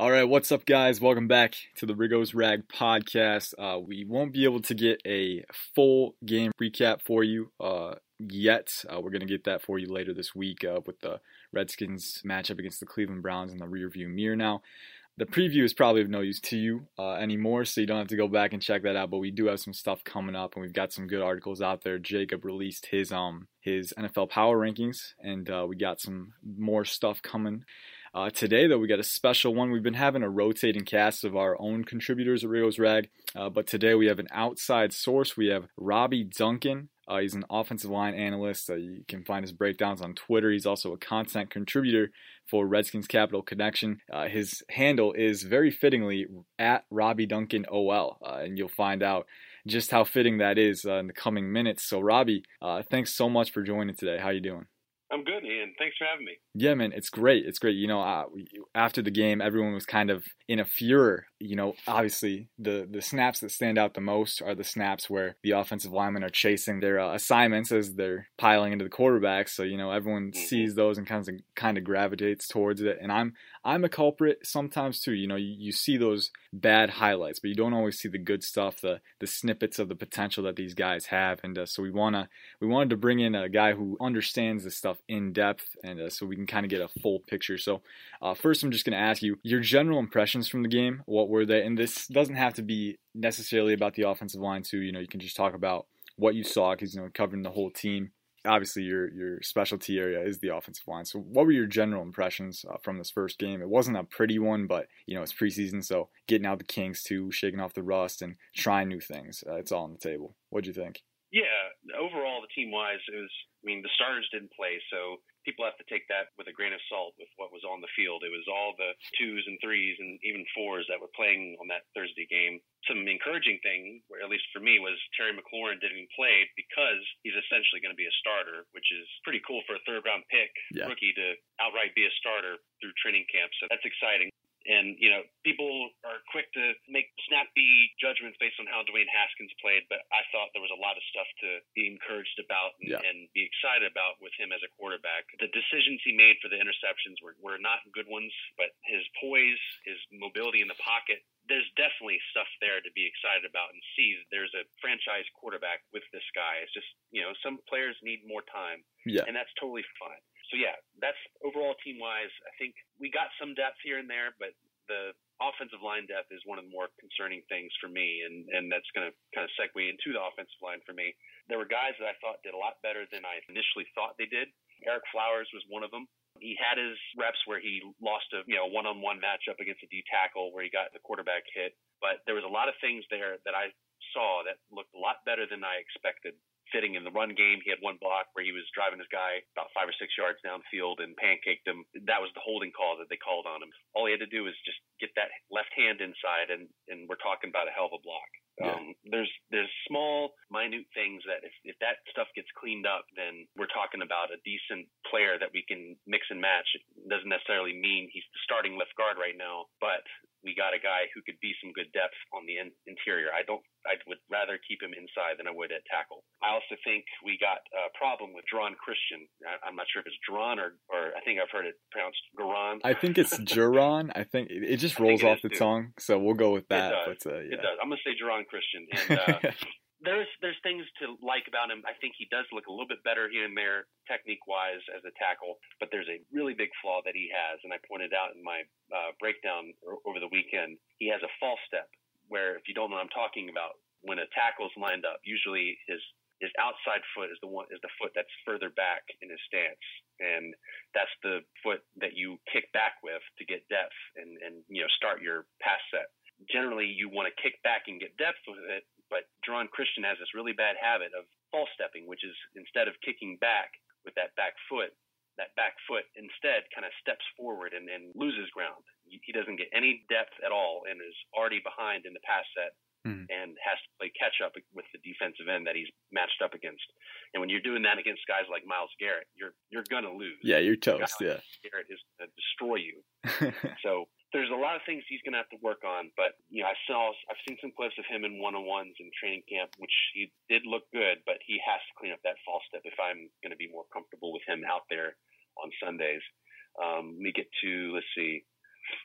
All right, what's up, guys? Welcome back to the Riggo's Rag podcast. Uh, we won't be able to get a full game recap for you uh, yet. Uh, we're going to get that for you later this week uh, with the Redskins matchup against the Cleveland Browns in the rearview mirror now. The preview is probably of no use to you uh, anymore, so you don't have to go back and check that out. But we do have some stuff coming up, and we've got some good articles out there. Jacob released his um his NFL power rankings, and uh, we got some more stuff coming. Uh, today, though, we got a special one. We've been having a rotating cast of our own contributors at Riggo's Rag, uh, but today we have an outside source. We have Robbie Duncan. Uh, he's an offensive line analyst. Uh, you can find his breakdowns on Twitter. He's also a content contributor for Redskins Capital Connection. Uh, his handle is very fittingly at Robbie Duncan OL, uh, and you'll find out just how fitting that is in the coming minutes. So, Robbie, thanks so much for joining today. How you doing? I'm good, Ian. Thanks for having me. Yeah, man, it's great. It's great. You know, uh, after the game, everyone was kind of in a furor. You know, obviously, the the snaps that stand out the most are the snaps where the offensive linemen are chasing their uh, assignments as they're piling into the quarterback. So you know, everyone mm-hmm. sees those and kind of kind of gravitates towards it. And I'm I'm a culprit sometimes too. You know, you, you see those bad highlights, but you don't always see the good stuff, the the snippets of the potential that these guys have. And uh, so we wanna we wanted to bring in a guy who understands this stuff in depth, and uh, so we can kind of get a full picture. So uh, first, I'm just gonna ask you your general impressions from the game. What were they? And this doesn't have to be necessarily about the offensive line too. You know, you can just talk about what you saw because you know covering the whole team obviously your your specialty area is the offensive line. So what were your general impressions uh, from this first game? It wasn't a pretty one, but you know it's preseason, so getting out the kinks too, shaking off the rust, and trying new things. Uh, it's all on the table. What'd you think? Yeah, overall, the team wise, it was. I mean, the starters didn't play, so people have to take that with a grain of salt with what was on the field. It was all the twos and threes and even fours that were playing on that Thursday game. Some encouraging thing, at least for me, was Terry McLaurin didn't play because he's essentially going to be a starter, which is pretty cool for a third round pick yeah. rookie to outright be a starter through training camp. So that's exciting. And, you know, people are quick to make snappy judgments based on how Dwayne Haskins played, but I thought there was a lot of stuff to be encouraged about and, yeah. and be excited about with him as a quarterback. The decisions he made for the interceptions were, were not good ones, but his poise, his mobility in the pocket, there's definitely stuff there to be excited about and see that there's a franchise quarterback with this guy. It's just, you know, some players need more time. Yeah. And that's totally fine so yeah, that's overall team wise. I think we got some depth here and there, but the offensive line depth is one of the more concerning things for me, and and that's going to kind of segue into the offensive line for me. There were guys that I thought did a lot better than I initially thought they did. Ereck Flowers was one of them. He had his reps where he lost a you know one-on-one matchup against a D tackle where he got the quarterback hit, but there was a lot of things there that I saw that looked a lot better than I expected fitting in the run game. He had one block where he was driving his guy about five or six yards downfield and pancaked him. That was the holding call that they called on him. All he had to do was just get that left hand inside, and and we're talking about a hell of a block. Yeah. Um, there's there's small, minute things that if, if that stuff gets cleaned up, then we're talking about a decent player that we can mix and match. It doesn't necessarily mean he's the starting left guard right now, but we got a guy who could be some good depth on the in- interior. I don't. I would rather keep him inside than I would at tackle. I also think we got a problem with Geron Christian. I, am not sure if it's Geron or, or I think I've heard it pronounced Garon. I think it's Geron. I think it, just rolls off the too. tongue, so we'll go with that. It does. But, uh, yeah. It does. I'm gonna say Geron Christian, and uh, there's there's things to like about him. I think he does look a little bit better here and there, technique wise, as a tackle. But there's a really big flaw that he has, and I pointed out in my uh, breakdown over the weekend. He has a false step, where if you don't know what I'm talking about, when a tackle's lined up, usually his his outside foot is the one is the foot that's further back in his stance, and that's the foot that you kick back with to get depth and and you know start your pass set generally you want to kick back and get depth with it, but Geron Christian has this really bad habit of false stepping, which is instead of kicking back with that back foot, that back foot instead kind of steps forward and, and loses ground. He doesn't get any depth at all and is already behind in the pass set mm. and has to play catch up with the defensive end that he's matched up against. And when you're doing that against guys like Myles Garrett, you're you're gonna lose. Yeah, you're toast. Yeah, Garrett is going to destroy you. so there's a lot of things he's going to have to work on. But you know, I saw I've seen some clips of him in one on ones in training camp, which he did look good. But he has to clean up that false step if I'm going to be more comfortable with him out there on Sundays. Um, let me get to let's see.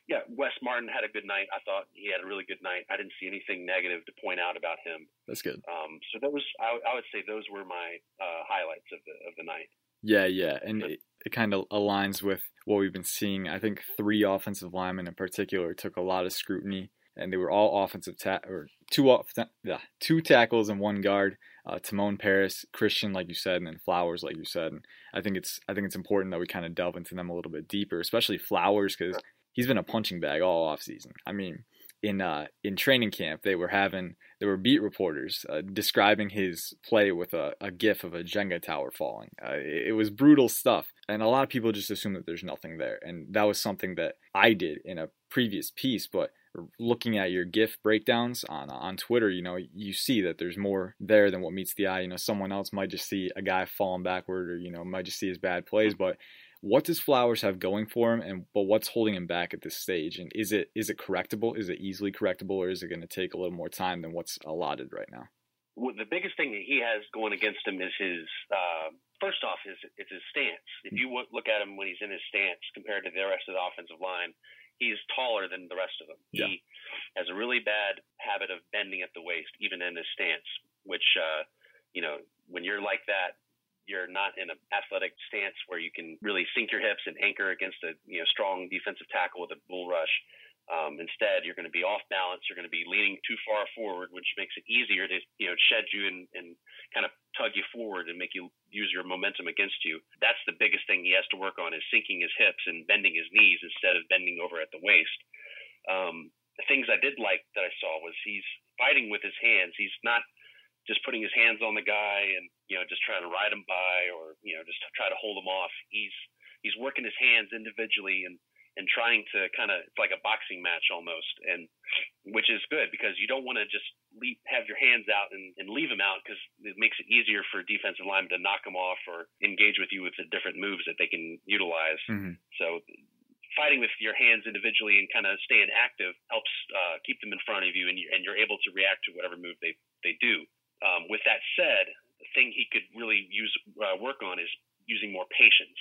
yeah, Wes Martin had a good night. I thought he had a really good night. I didn't see anything negative to point out about him. That's good. Um, so those, I, I, would say, those were my uh, highlights of the of the night. Yeah, yeah, and it, it kind of aligns with what we've been seeing. I think three offensive linemen in particular took a lot of scrutiny, and they were all offensive ta- or two off, yeah, two tackles and one guard. Uh, Timon Parris, Christian, like you said, and then Flowers, like you said. And I think it's I think it's important that we kind of delve into them a little bit deeper, especially Flowers, because he's been a punching bag all off season. I mean, in uh, in training camp, they were having there were beat reporters uh, describing his play with a, a gif of a Jenga tower falling. Uh, it, it, was brutal stuff, and a lot of people just assume that there's nothing there, and that was something that I did in a previous piece. But looking at your gif breakdowns on on Twitter, you know, you see that there's more there than what meets the eye. You know, someone else might just see a guy falling backward, or you know, might just see his bad plays, but what does Flowers have going for him, and but what's holding him back at this stage? And is it is it correctable? Is it easily correctable, or is it going to take a little more time than what's allotted right now? Well, the biggest thing that he has going against him is his uh, first off is it's his stance. If you look at him when he's in his stance compared to the rest of the offensive line, he's taller than the rest of them. Yeah. He has a really bad habit of bending at the waist, even in his stance. Which uh, you know, when you're like that, you're not in an athletic stance where you can really sink your hips and anchor against a you know strong defensive tackle with a bull rush. Um, instead, you're going to be off balance. You're going to be leaning too far forward, which makes it easier to you know shed you and, and kind of tug you forward and make you use your momentum against you. That's the biggest thing he has to work on is sinking his hips and bending his knees instead of bending over at the waist. Um, the things I did like that I saw was he's fighting with his hands. He's not just putting his hands on the guy and you know just trying to ride him by or you know just try to hold him off. He's he's working his hands individually and and trying to kind of it's like a boxing match almost and which is good because you don't want to just leave, have your hands out and, and leave them out because it makes it easier for defensive linemen to knock them off or engage with you with the different moves that they can utilize mm-hmm. so fighting with your hands individually and kind of staying active helps uh, keep them in front of you and, you and you're able to react to whatever move they, they do um, with that said, the thing he could really use uh, work on is using more patience.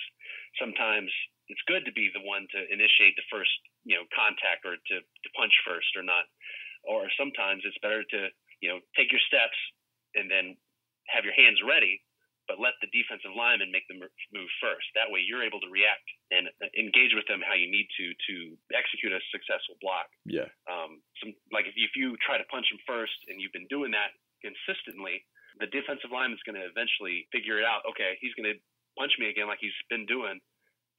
Sometimes it's good to be the one to initiate the first, you know, contact or to, to punch first or not. Or sometimes it's better to, you know, take your steps and then have your hands ready, but let the defensive lineman make the move first. That way you're able to react and uh, engage with them how you need to to execute a successful block. Yeah. Um, some like if you, if you try to punch him first and you've been doing that consistently, the defensive lineman's going to eventually figure it out. Okay, he's going to punch me again like he's been doing,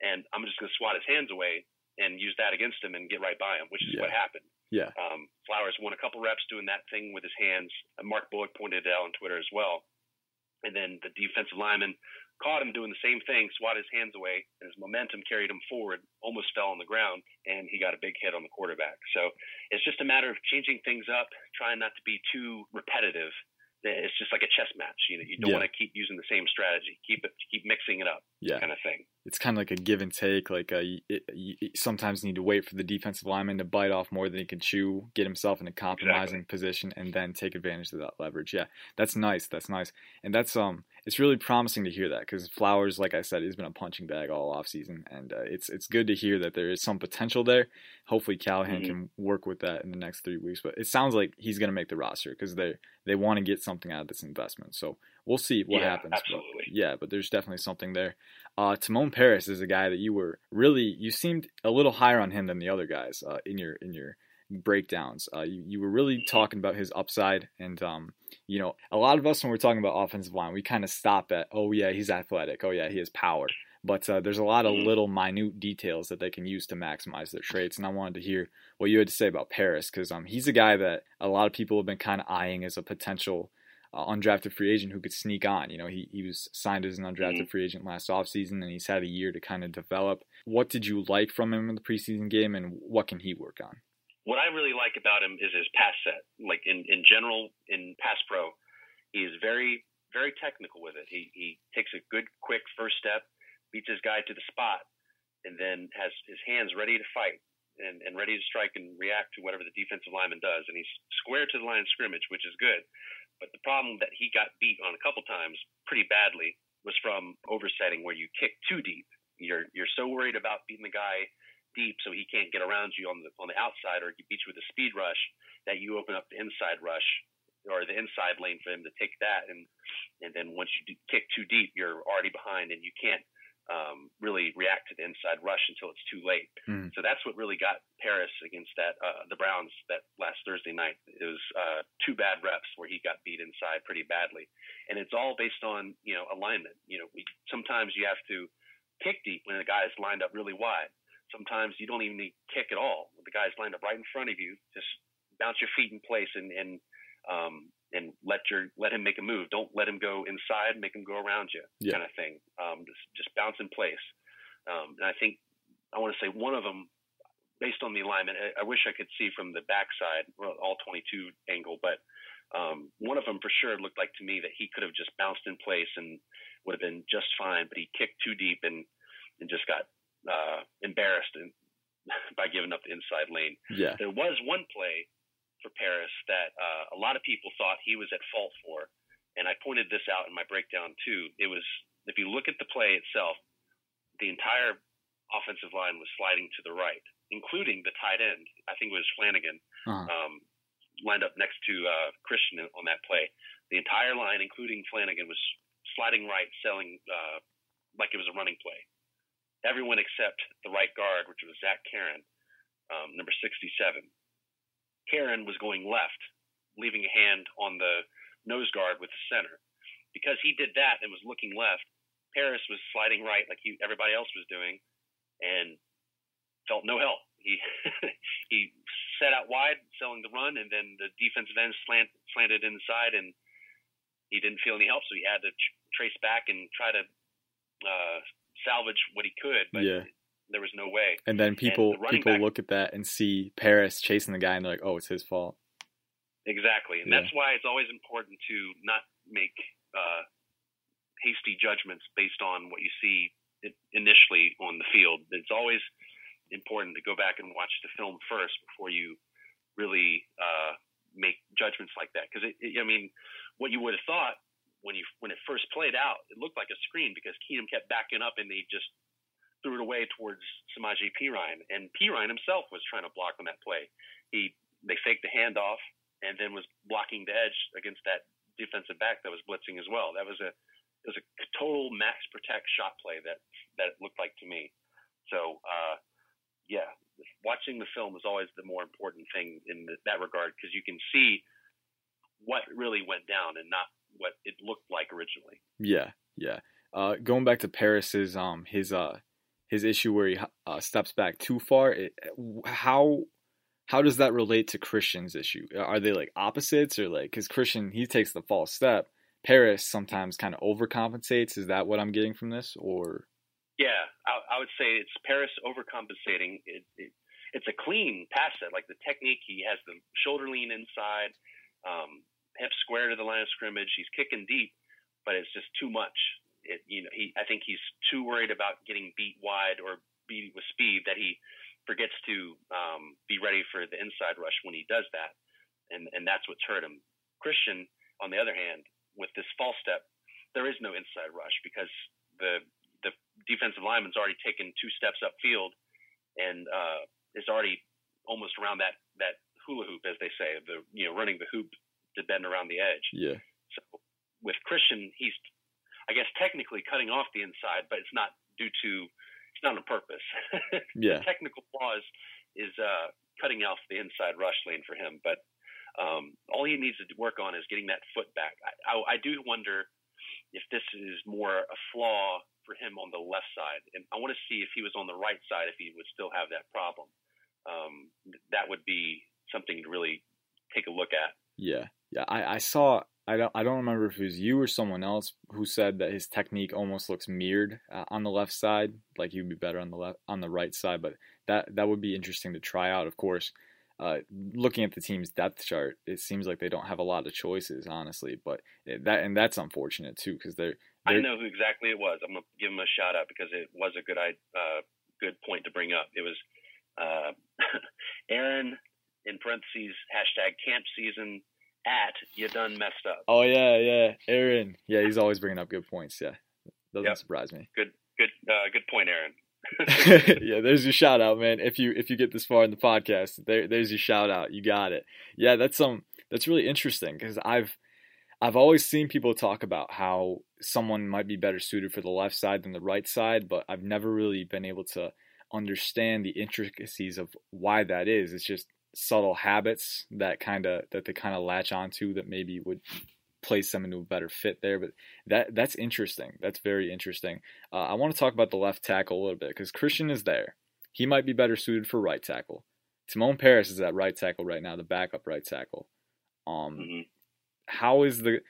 and I'm just going to swat his hands away and use that against him and get right by him, which is yeah. what happened. Yeah. Um, Flowers won a couple reps doing that thing with his hands. Mark Bullock pointed it out on Twitter as well. And then the defensive lineman caught him doing the same thing, swat his hands away, and his momentum carried him forward, almost fell on the ground, and he got a big hit on the quarterback. So it's just a matter of changing things up, trying not to be too repetitive. It's just like a chess match. You know, you don't yeah. want to keep using the same strategy. Keep it, keep mixing it up. Yeah, kind of thing. It's kind of like a give and take. Like a, uh, you, you sometimes need to wait for the defensive lineman to bite off more than he can chew, get himself in a compromising exactly. position, and then take advantage of that leverage. Yeah, that's nice. That's nice, and that's um it's really promising to hear that because Flowers, like I said, he's been a punching bag all off season, and uh, it's it's good to hear that there is some potential there. Hopefully, Callahan mm-hmm. can work with that in the next three weeks. But it sounds like he's going to make the roster because they they want to get something out of this investment. So we'll see what yeah, happens. Absolutely. But, yeah, but there's definitely something there. Uh, Timon Parris is a guy that you were really you seemed a little higher on him than the other guys uh, in your in your breakdowns. Uh, you, you were really talking about his upside, and um, you know, a lot of us when we're talking about offensive line, we kind of stop at, oh yeah, he's athletic, oh yeah, he has power. But uh, there's a lot of little minute details that they can use to maximize their traits, and I wanted to hear what you had to say about Parris because um, he's a guy that a lot of people have been kind of eyeing as a potential uh, undrafted free agent who could sneak on. You know, he, he was signed as an undrafted mm-hmm. free agent last offseason, and he's had a year to kind of develop. What did you like from him in the preseason game, and what can he work on? What I really like about him is his pass set. Like in, in general, in pass pro, he is very, very technical with it. He, he takes a good, quick first step, beats his guy to the spot, and then has his hands ready to fight and, and ready to strike and react to whatever the defensive lineman does. And he's square to the line of scrimmage, which is good. But the problem that he got beat on a couple times pretty badly was from oversetting where you kick too deep. You're you're so worried about beating the guy deep so he can't get around you on the on the outside or he beats you with a speed rush, that you open up the inside rush or the inside lane for him to take that and and then once you kick too deep, you're already behind and you can't um, really react to the inside rush until it's too late. Mm. So that's what really got Parris against that uh, the Browns that last Thursday night. It was uh, two bad reps where he got beat inside pretty badly, and it's all based on you know alignment. You know, we, sometimes you have to kick deep when the guy's lined up really wide. Sometimes you don't even need kick at all. The guy's lined up right in front of you, just bounce your feet in place and and um, and let your let him make a move. Don't let him go inside, make him go around you, yeah. kind of thing. Um, just just bounce in place. Um, and I think I want to say one of them, based on the alignment, I, I wish I could see from the backside, well, all 22 angle, but um, one of them for sure looked like to me that he could have just bounced in place and would have been just fine, but he kicked too deep and and just got uh, embarrassed and, by giving up the inside lane. Yeah. There was one play for Parris that uh, a lot of people thought he was at fault for, and I pointed this out in my breakdown too. It was if you look at the play itself, the entire offensive line was sliding to the right, including the tight end. I think it was Flanagan, uh-huh. um, lined up next to uh, Christian on that play. The entire line, including Flanagan, was sliding right, selling uh, like it was a running play. Everyone except the right guard, which was Zach Karen, um, number 67. Karen was going left, leaving a hand on the nose guard with the center. Because he did that and was looking left, Parris was sliding right like he, everybody else was doing, and felt no help. He he set out wide, selling the run, and then the defensive end slant, slanted inside, and he didn't feel any help, so he had to trace back and try to uh, salvage what he could. But yeah there was no way. And then people and the people back, look at that and see Parris chasing the guy and they're like, oh, it's his fault. Exactly, and yeah. that's why it's always important to not make uh, hasty judgments based on what you see initially on the field. It's always important to go back and watch the film first before you really uh, make judgments like that. Because I mean, what you would have thought when you when it first played out, it looked like a screen because Keenum kept backing up and they just threw it away towards Samaje Perine, and Perine himself was trying to block on that play. He they faked the handoff and then was blocking the edge against that defensive back that was blitzing as well. That was a it was a total max protect shot play that that looked like to me. So uh, yeah, watching the film is always the more important thing in that regard because you can see what really went down and not what it looked like originally. Yeah, yeah. Uh, going back to Parris's um his uh his issue where he uh, steps back too far. It, how how does that relate to Christian's issue? Are they like opposites or like because Christian he takes the false step, Parris sometimes kind of overcompensates. Is that what I'm getting from this, or? Yeah, I, I would say it's Parris overcompensating. It, it, it's a clean pass set. Like the technique, he has the shoulder lean inside, um, hip square to the line of scrimmage. He's kicking deep, but it's just too much it, you know, he I think he's too worried about getting beat wide or beat with speed that he forgets to um, be ready for the inside rush when he does that, and and that's what's hurt him. Christian, on the other hand, with this false step, there is no inside rush because the the defensive lineman's already taken two steps upfield and uh, is already almost around that that hula hoop, as they say, the you know running the hoop to bend around the edge. Yeah. So with Christian, he's I guess technically cutting off the inside, but it's not due to it's not on purpose. yeah. The technical flaw is, is uh, cutting off the inside rush lane for him, but um, all he needs to work on is getting that foot back. I, I, I do wonder if this is more a flaw for him on the left side, and I want to see if he was on the right side if he would still have that problem. Um, that would be something to really take a look at. Yeah, yeah. I, I saw I don't I don't remember if it was you or someone else who said that his technique almost looks mirrored uh, on the left side, like he'd be better on the left on the right side. But that that would be interesting to try out. Of course, uh, looking at the team's depth chart, it seems like they don't have a lot of choices, honestly. But that and that's unfortunate too because they're, they're, I know who exactly it was. I'm gonna give him a shout out because it was a good uh, good point to bring up. It was uh, Aaron in parentheses hashtag camp season at you done messed up. Oh yeah, yeah, Aaron. Yeah, he's always bringing up good points. Yeah, doesn't yep. surprise me. Good, good, uh, good point, Aaron. yeah, there's your shout out, man. If you if you get this far in the podcast, there there's your shout out. You got it. Yeah, that's um that's really interesting because I've I've always seen people talk about how someone might be better suited for the left side than the right side, but I've never really been able to understand the intricacies of why that is. It's just subtle habits that kind of that they kind of latch onto that maybe would place them into a better fit there. But that that's interesting. That's very interesting. Uh, I want to talk about the left tackle a little bit because Christian is there. He might be better suited for right tackle. Timon Parris is at right tackle right now, the backup right tackle. Um, mm-hmm. how is the?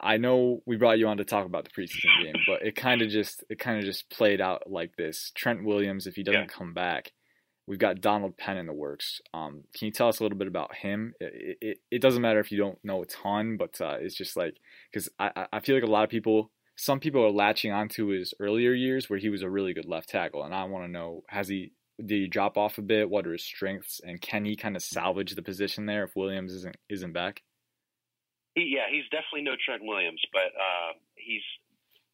I know we brought you on to talk about the preseason game, but it kind of just it kind of just played out like this. Trent Williams, if he doesn't yeah. come back, We've got Donald Penn in the works. Um, can you tell us a little bit about him? It, it, it doesn't matter if you don't know a ton, but uh, it's just like because I, I feel like a lot of people, some people are latching onto his earlier years where he was a really good left tackle, and I want to know has he did he drop off a bit? What are his strengths, and can he kind of salvage the position there if Williams isn't isn't back? Yeah, he's definitely no Trent Williams, but uh, he's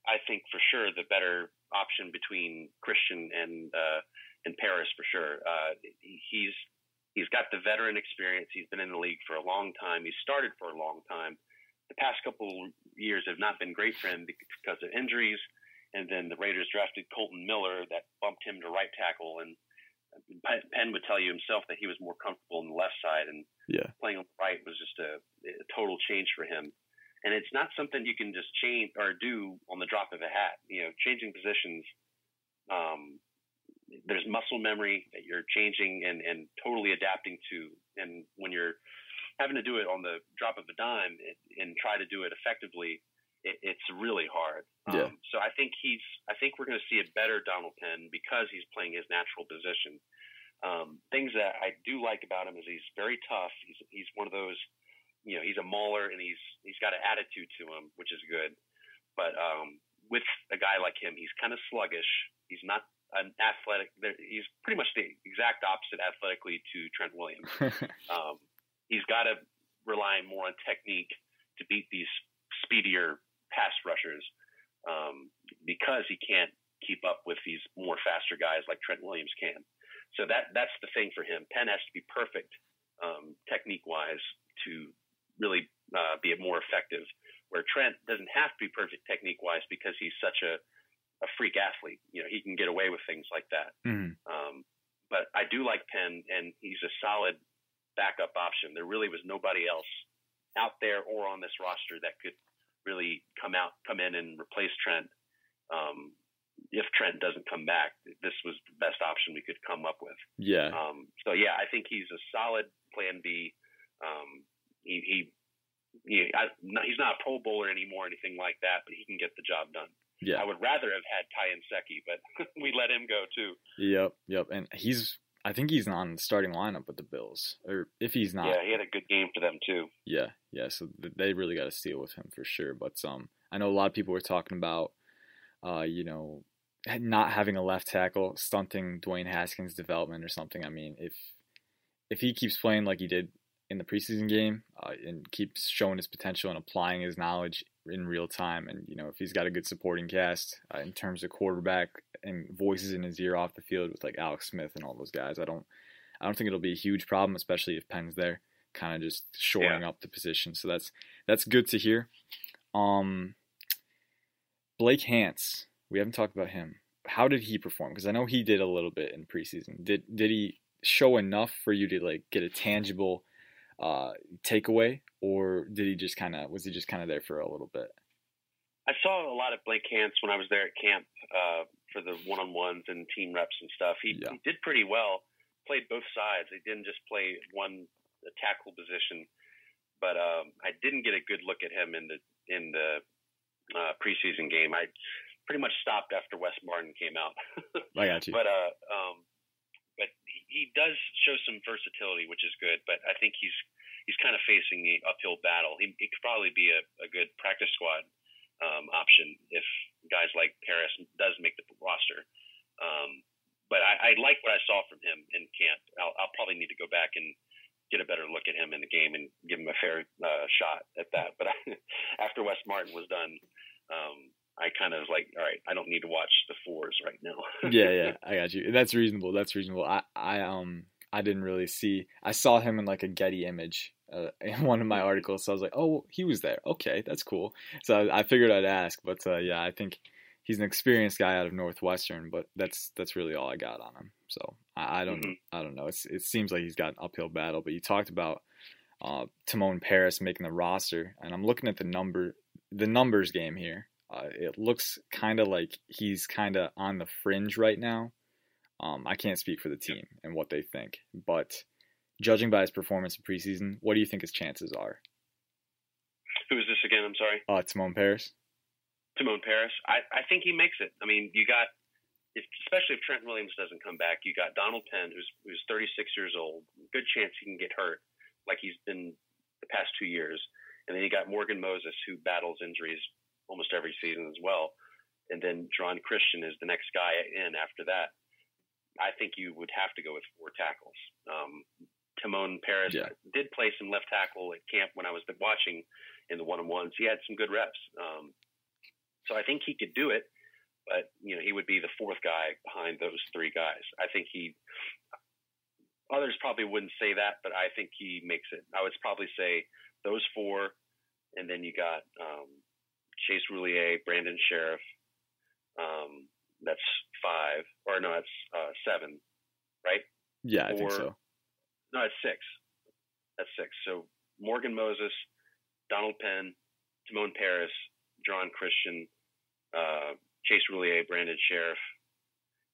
I think for sure the better option between Christian and uh, in Parris for sure. Uh, he's he's got the veteran experience. He's been in the league for a long time. He started for a long time. The past couple years have not been great for him because of injuries. And then the Raiders drafted Kolton Miller that bumped him to right tackle. And Penn would tell you himself that he was more comfortable on the left side, and yeah. playing on the right was just a, a total change for him. And it's not something you can just change or do on the drop of a hat. You know, changing positions um, there's muscle memory that you're changing and, and totally adapting to. And when you're having to do it on the drop of a dime and try to do it effectively, it, it's really hard. Yeah. Um, so I think he's, I think we're going to see a better Donald Penn because he's playing his natural position. Um, things that I do like about him is he's very tough. He's, he's one of those, you know, he's a mauler and he's, he's got an attitude to him, which is good. But, um, with a guy like him, he's kind of sluggish. He's not an athletic. He's pretty much the exact opposite athletically to Trent Williams. um, he's got to rely more on technique to beat these speedier pass rushers um, because he can't keep up with these more faster guys like Trent Williams can. So that that's the thing for him. Penn has to be perfect um, technique wise to really uh, be more effective. Where Trent doesn't have to be perfect technique wise because he's such a a freak athlete. You know, he can get away with things like that. Mm. Um, but I do like Penn, and he's a solid backup option. There really was nobody else out there or on this roster that could really come out, come in and replace Trent. Um, if Trent doesn't come back, this was the best option we could come up with. Yeah. Um, so yeah, I think he's a solid Plan B. Um, he, he, he I, he's not a Pro Bowler anymore, or anything like that, but he can get the job done. Yeah. I would rather have had Ty Nsekhe, but we let him go too. Yep, yep. And he's I think he's on the starting lineup with the Bills. Or if he's not Yeah, he had a good game for them too. Yeah, yeah. So they really got to steal with him for sure. But um I know a lot of people were talking about uh, you know, not having a left tackle, stunting Dwayne Haskins' development or something. I mean, if if he keeps playing like he did in the preseason game uh, and keeps showing his potential and applying his knowledge in real time. And you know, if he's got a good supporting cast uh, in terms of quarterback and voices in his ear off the field with like Alex Smith and all those guys, I don't, I don't think it'll be a huge problem, especially if Penn's there, kind of just shoring yeah. up the position. So that's that's good to hear. Um, Blake Hance, we haven't talked about him. How did he perform? Because I know he did a little bit in preseason. Did did he show enough for you to like get a tangible uh, takeaway, or did he just kind of was he just kind of there for a little bit? I saw a lot of Blake Hance when I was there at camp uh, for the one-on-ones and team reps and stuff. He, yeah. he did pretty well. Played both sides. He didn't just play one tackle position, but um, I didn't get a good look at him in the in the uh, preseason game. I pretty much stopped after Wes Martin came out. I got you. But uh, um, but he does show some versatility, which is good. But I think he's kind of facing the uphill battle. He, he could probably be a, a good practice squad um, option if guys like Parris does make the roster. Um, but I, I like what I saw from him in camp. I'll, I'll probably need to go back and get a better look at him in the game and give him a fair uh, shot at that. But I, after Wes Martin was done, um, I kind of was like, all right, I don't need to watch the fours right now. yeah, yeah, I got you. That's reasonable. That's reasonable. I, I um, I didn't really see. I saw him in like a Getty image in one of my articles, so I was like, oh, he was there. Okay, that's cool. So I, I figured I'd ask, but uh, yeah, I think he's an experienced guy out of Northwestern, but that's that's really all I got on him. So I, I don't mm-hmm. I don't know. It's, it seems like he's got an uphill battle. But you talked about uh, Timon Parris making the roster, and I'm looking at the number the numbers game here. Uh, it looks kind of like he's kind of on the fringe right now. Um, I can't speak for the team and what they think, but judging by his performance in preseason, what do you think his chances are? Who is this again? I'm sorry. Uh, Timon Parris. Timon Parris. I, I think he makes it. I mean, you got, if, especially if Trent Williams doesn't come back, you got Donald Penn, who's who's 36 years old. Good chance he can get hurt, like he's been the past two years. And then you got Morgan Moses, who battles injuries almost every season as well. And then John Christian is the next guy in after that. I think you would have to go with four tackles. Um, Timon Parris yeah. did play some left tackle at camp when I was watching in the one on ones. He had some good reps. Um, so I think he could do it, but you know he would be the fourth guy behind those three guys. I think he. Others probably wouldn't say that, but I think he makes it. I would probably say those four, and then you got um, Chase Roullier, Brandon Scherff. Um, that's five, or no, that's uh, seven, right? Yeah, I think so. No, that's six. That's six. So Morgan Moses, Donald Penn, Timon Parris, John Christian, uh, Chase Roullier, Brandon Scherff,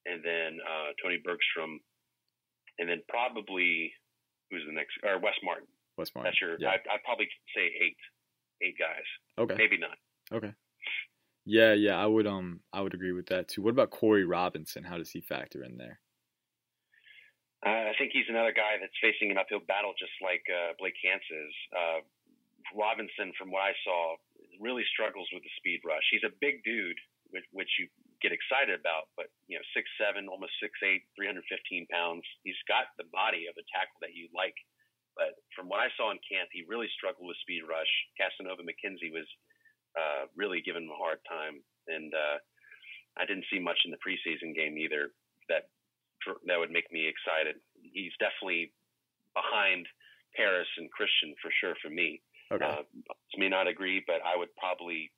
and then uh, Tony Bergstrom, and then probably who's the next or Wes Martin. Wes Martin. That's your. Yeah. I'd, I'd, probably say eight, eight guys. Okay. Maybe not. Okay. Yeah, yeah, I would um I would agree with that too. What about Corey Robinson? How does he factor in there? I think he's another guy that's facing an uphill battle, just like uh, Blake Hance is. Uh, Robinson, from what I saw, really struggles with the speed rush. He's a big dude, which, which you get excited about, but you know, six seven, almost six eight, 315 pounds. He's got the body of a tackle that you like. But from what I saw in camp, he really struggled with speed rush. Cassanova McKinzy was uh, really giving him a hard time, and uh, I didn't see much in the preseason game either that that would make me excited. He's definitely behind Parris and Christian for sure for me. Okay. Uh, may not agree, but I would probably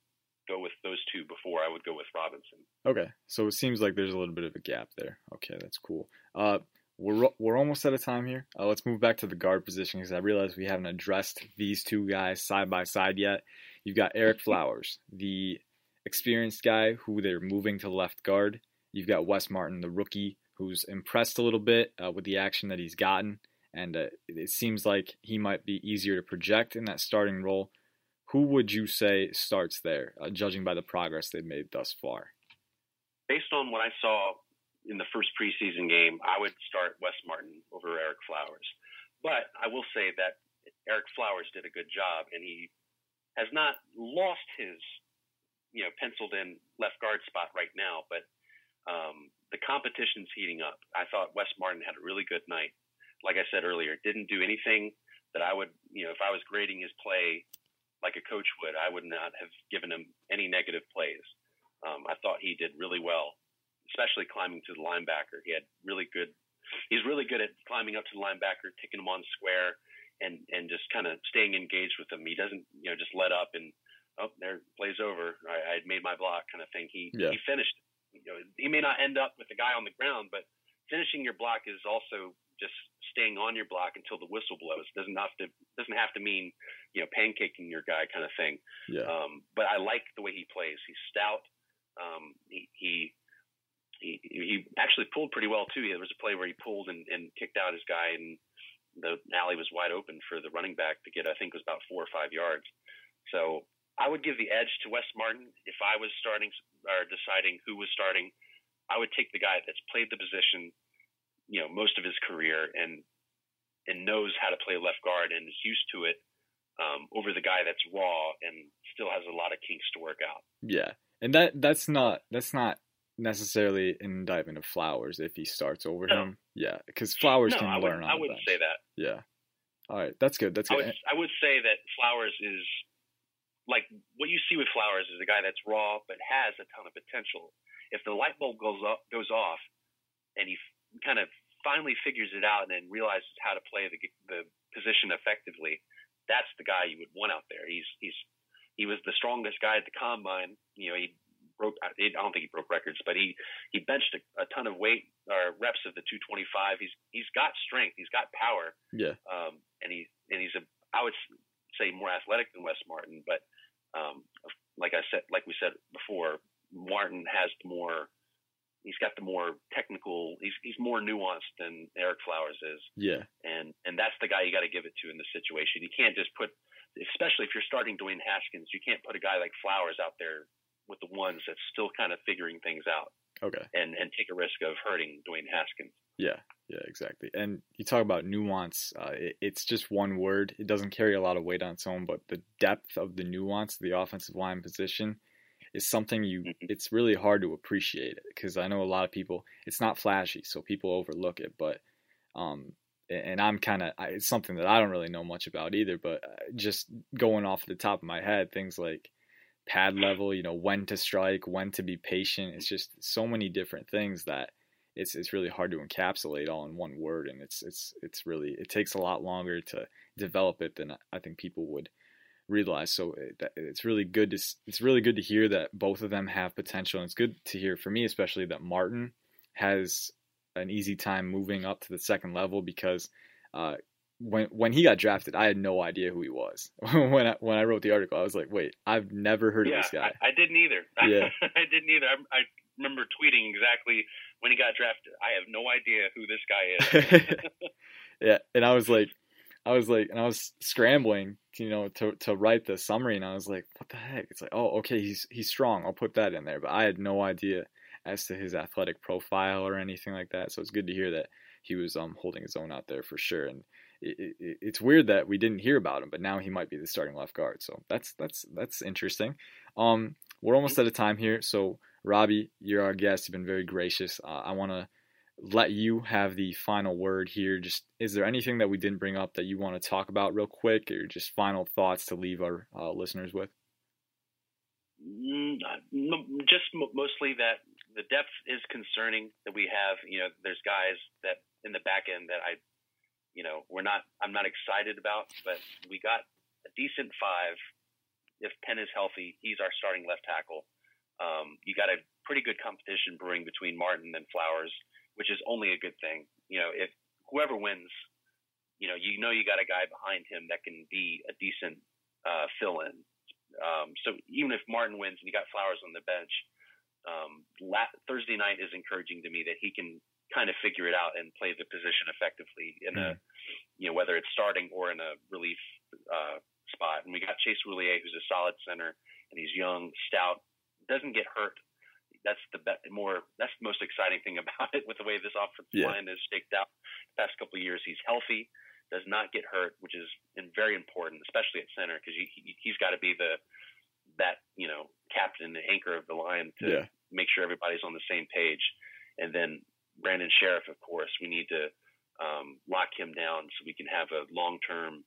go with those two before I would go with Robinson. Okay, so it seems like there's a little bit of a gap there. Okay, that's cool. Uh, we're we're almost out of time here. Uh, let's move back to the guard position because I realize we haven't addressed these two guys side by side yet. You've got Ereck Flowers, the experienced guy who they're moving to left guard. You've got Wes Martin, the rookie, who's impressed a little bit uh, with the action that he's gotten and uh, it seems like he might be easier to project in that starting role. Who would you say starts there, uh, judging by the progress they've made thus far? Based on what I saw in the first preseason game, I would start Wes Martin over Ereck Flowers. But I will say that Ereck Flowers did a good job, and he has not lost his, you know, penciled in left guard spot right now. But um, the competition's heating up. I thought Wes Martin had a really good night like I said earlier, didn't do anything that I would, you know, if I was grading his play like a coach would, I would not have given him any negative plays. Um, I thought he did really well, especially climbing to the linebacker. He had really good. He's really good at climbing up to the linebacker, taking him on square, and and just kind of staying engaged with him. He doesn't, you know, just let up and oh, there plays over. I, I made my block, kind of thing. He yeah. he finished. You know, he may not end up with the guy on the ground, but finishing your block is also just staying on your block until the whistle blows. Doesn't have to doesn't have to mean you know pancaking your guy kind of thing. Yeah. Um, but I like the way he plays. He's stout. Um, he, he he he actually pulled pretty well too. There was a play where he pulled and, and kicked out his guy, and the alley was wide open for the running back to get. I think it was about four or five yards. So I would give the edge to Wes Martin if I was starting or deciding who was starting. I would take the guy that's played the position you know most of his career and and knows how to play left guard and is used to it um, over the guy that's raw and still has a lot of kinks to work out. Yeah, and that that's not that's not necessarily an indictment of Flowers if he starts over no. him. Yeah, because Flowers no, can I learn. I wouldn't say that. Yeah. All right, that's good. That's good. I would, I would say that Flowers is like what you see with Flowers is a guy that's raw but has a ton of potential. If the light bulb goes off, goes off, and he kind of finally figures it out and then realizes how to play the the position effectively, that's the guy you would want out there. He's he's he was the strongest guy at the combine. You know, he broke. I don't think he broke records, but he he benched a, a ton of weight or reps of the 225. He's he's got strength. He's got power. Yeah. Um, and he and he's a I would say more athletic than Wes Martin, but um, like I said, like we said before, Martin has more. He's got the more technical. He's he's more nuanced than Ereck Flowers is. Yeah. And and that's the guy you got to give it to in this situation. You can't just put, especially if you're starting Dwayne Haskins, you can't put a guy like Flowers out there with the ones that's still kind of figuring things out. Okay. And and take a risk of hurting Dwayne Haskins. Yeah, yeah, exactly. And you talk about nuance. Uh, it, it's just one word. It doesn't carry a lot of weight on its own, but the depth of the nuance, the offensive line position, is something you. Mm-hmm. It's really hard to appreciate because I know a lot of people. It's not flashy, so people overlook it. But, um, and I'm kind of it's something that I don't really know much about either. But uh, just going off the top of my head, things like pad level, you know, when to strike, when to be patient. It's just so many different things that it's it's really hard to encapsulate all in one word, and it's it's it's really it takes a lot longer to develop it than I think people would realize. So it, it's really good to it's really good to hear that both of them have potential, and it's good to hear for me especially that Martin has an easy time moving up to the second level because uh, when when he got drafted, I had no idea who he was. when I when I wrote the article, I was like, "Wait, I've never heard yeah, of this guy." I, I didn't either. Yeah, I didn't either. I, I, remember tweeting exactly when he got drafted. I have no idea who this guy is. yeah, and I was like, I was like, and I was scrambling, to, you know, to to write the summary, and I was like, "What the heck?" It's like, "Oh, okay, he's he's strong. I'll put that in there." But I had no idea as to his athletic profile or anything like that. So it's good to hear that he was um holding his own out there for sure and it, it, it's weird that we didn't hear about him, but now he might be the starting left guard. So that's that's that's interesting. Um, we're almost out of time here, so Robbie, you're our guest. You've been very gracious. Uh, I want to let you have the final word here. Just is there anything that we didn't bring up that you want to talk about real quick, or just final thoughts to leave our uh, listeners with? Mm, just mostly that the depth is concerning that we have. You know, there's guys that in the back end that I you know, we're not, I'm not excited about, but we got a decent five. If Penn is healthy, he's our starting left tackle. Um, you got a pretty good competition brewing between Martin and Flowers, which is only a good thing. You know, if whoever wins, you know, you know you got a guy behind him that can be a decent uh, fill in. Um, so even if Martin wins and you got Flowers on the bench, um, la- Thursday night is encouraging to me that he can kind of figure it out and play the position effectively in mm. a, you know, whether it's starting or in a relief uh, spot. And we got Chase Roullier, who's a solid center, and he's young, stout, doesn't get hurt. That's the be- more. That's the most exciting thing about it. With the way this offensive yeah. line is staked out the past couple of years, he's healthy, does not get hurt, which is very important, especially at center, because he, he's got to be the that you know captain, the anchor of the line to yeah. make sure everybody's on the same page. And then Brandon Scherff, of course, we need to um, lock him down so we can have a long term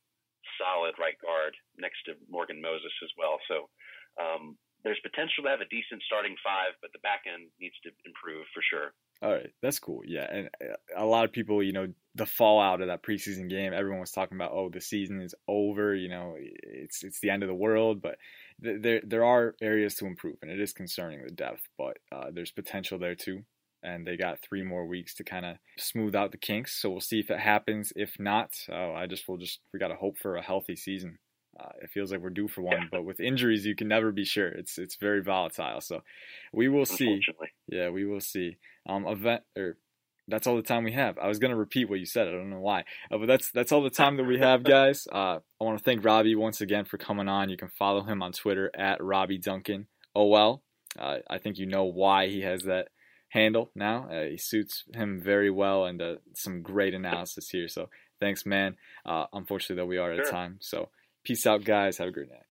solid right guard next to Morgan Moses as well. So um, there's potential to have a decent starting five, but the back end needs to improve for sure. All right, that's cool. Yeah, and uh, a lot of people, you know, the fallout of that preseason game, everyone was talking about, oh, the season is over. You know, it's it's the end of the world. But there there are areas to improve, and it is concerning the depth. But uh, there's potential there too and they got three more weeks to kind of smooth out the kinks. So we'll see if it happens. If not, uh, I just will just we got to hope for a healthy season. Uh, it feels like we're due for one, yeah. but with injuries, you can never be sure. It's it's very volatile. So we will see. Yeah, we will see. Um, event or that's all the time we have. I was gonna repeat what you said. I don't know why, uh, but that's that's all the time that we have, guys. Uh, I want to thank Robbie once again for coming on. You can follow him on Twitter at Robbie Duncan OL. Uh, I think you know why he has that handle now. Uh, he suits him very well, and uh, some great analysis here. So thanks, man. Uh, unfortunately, though, we are at of time. So peace out, guys. Have a great night.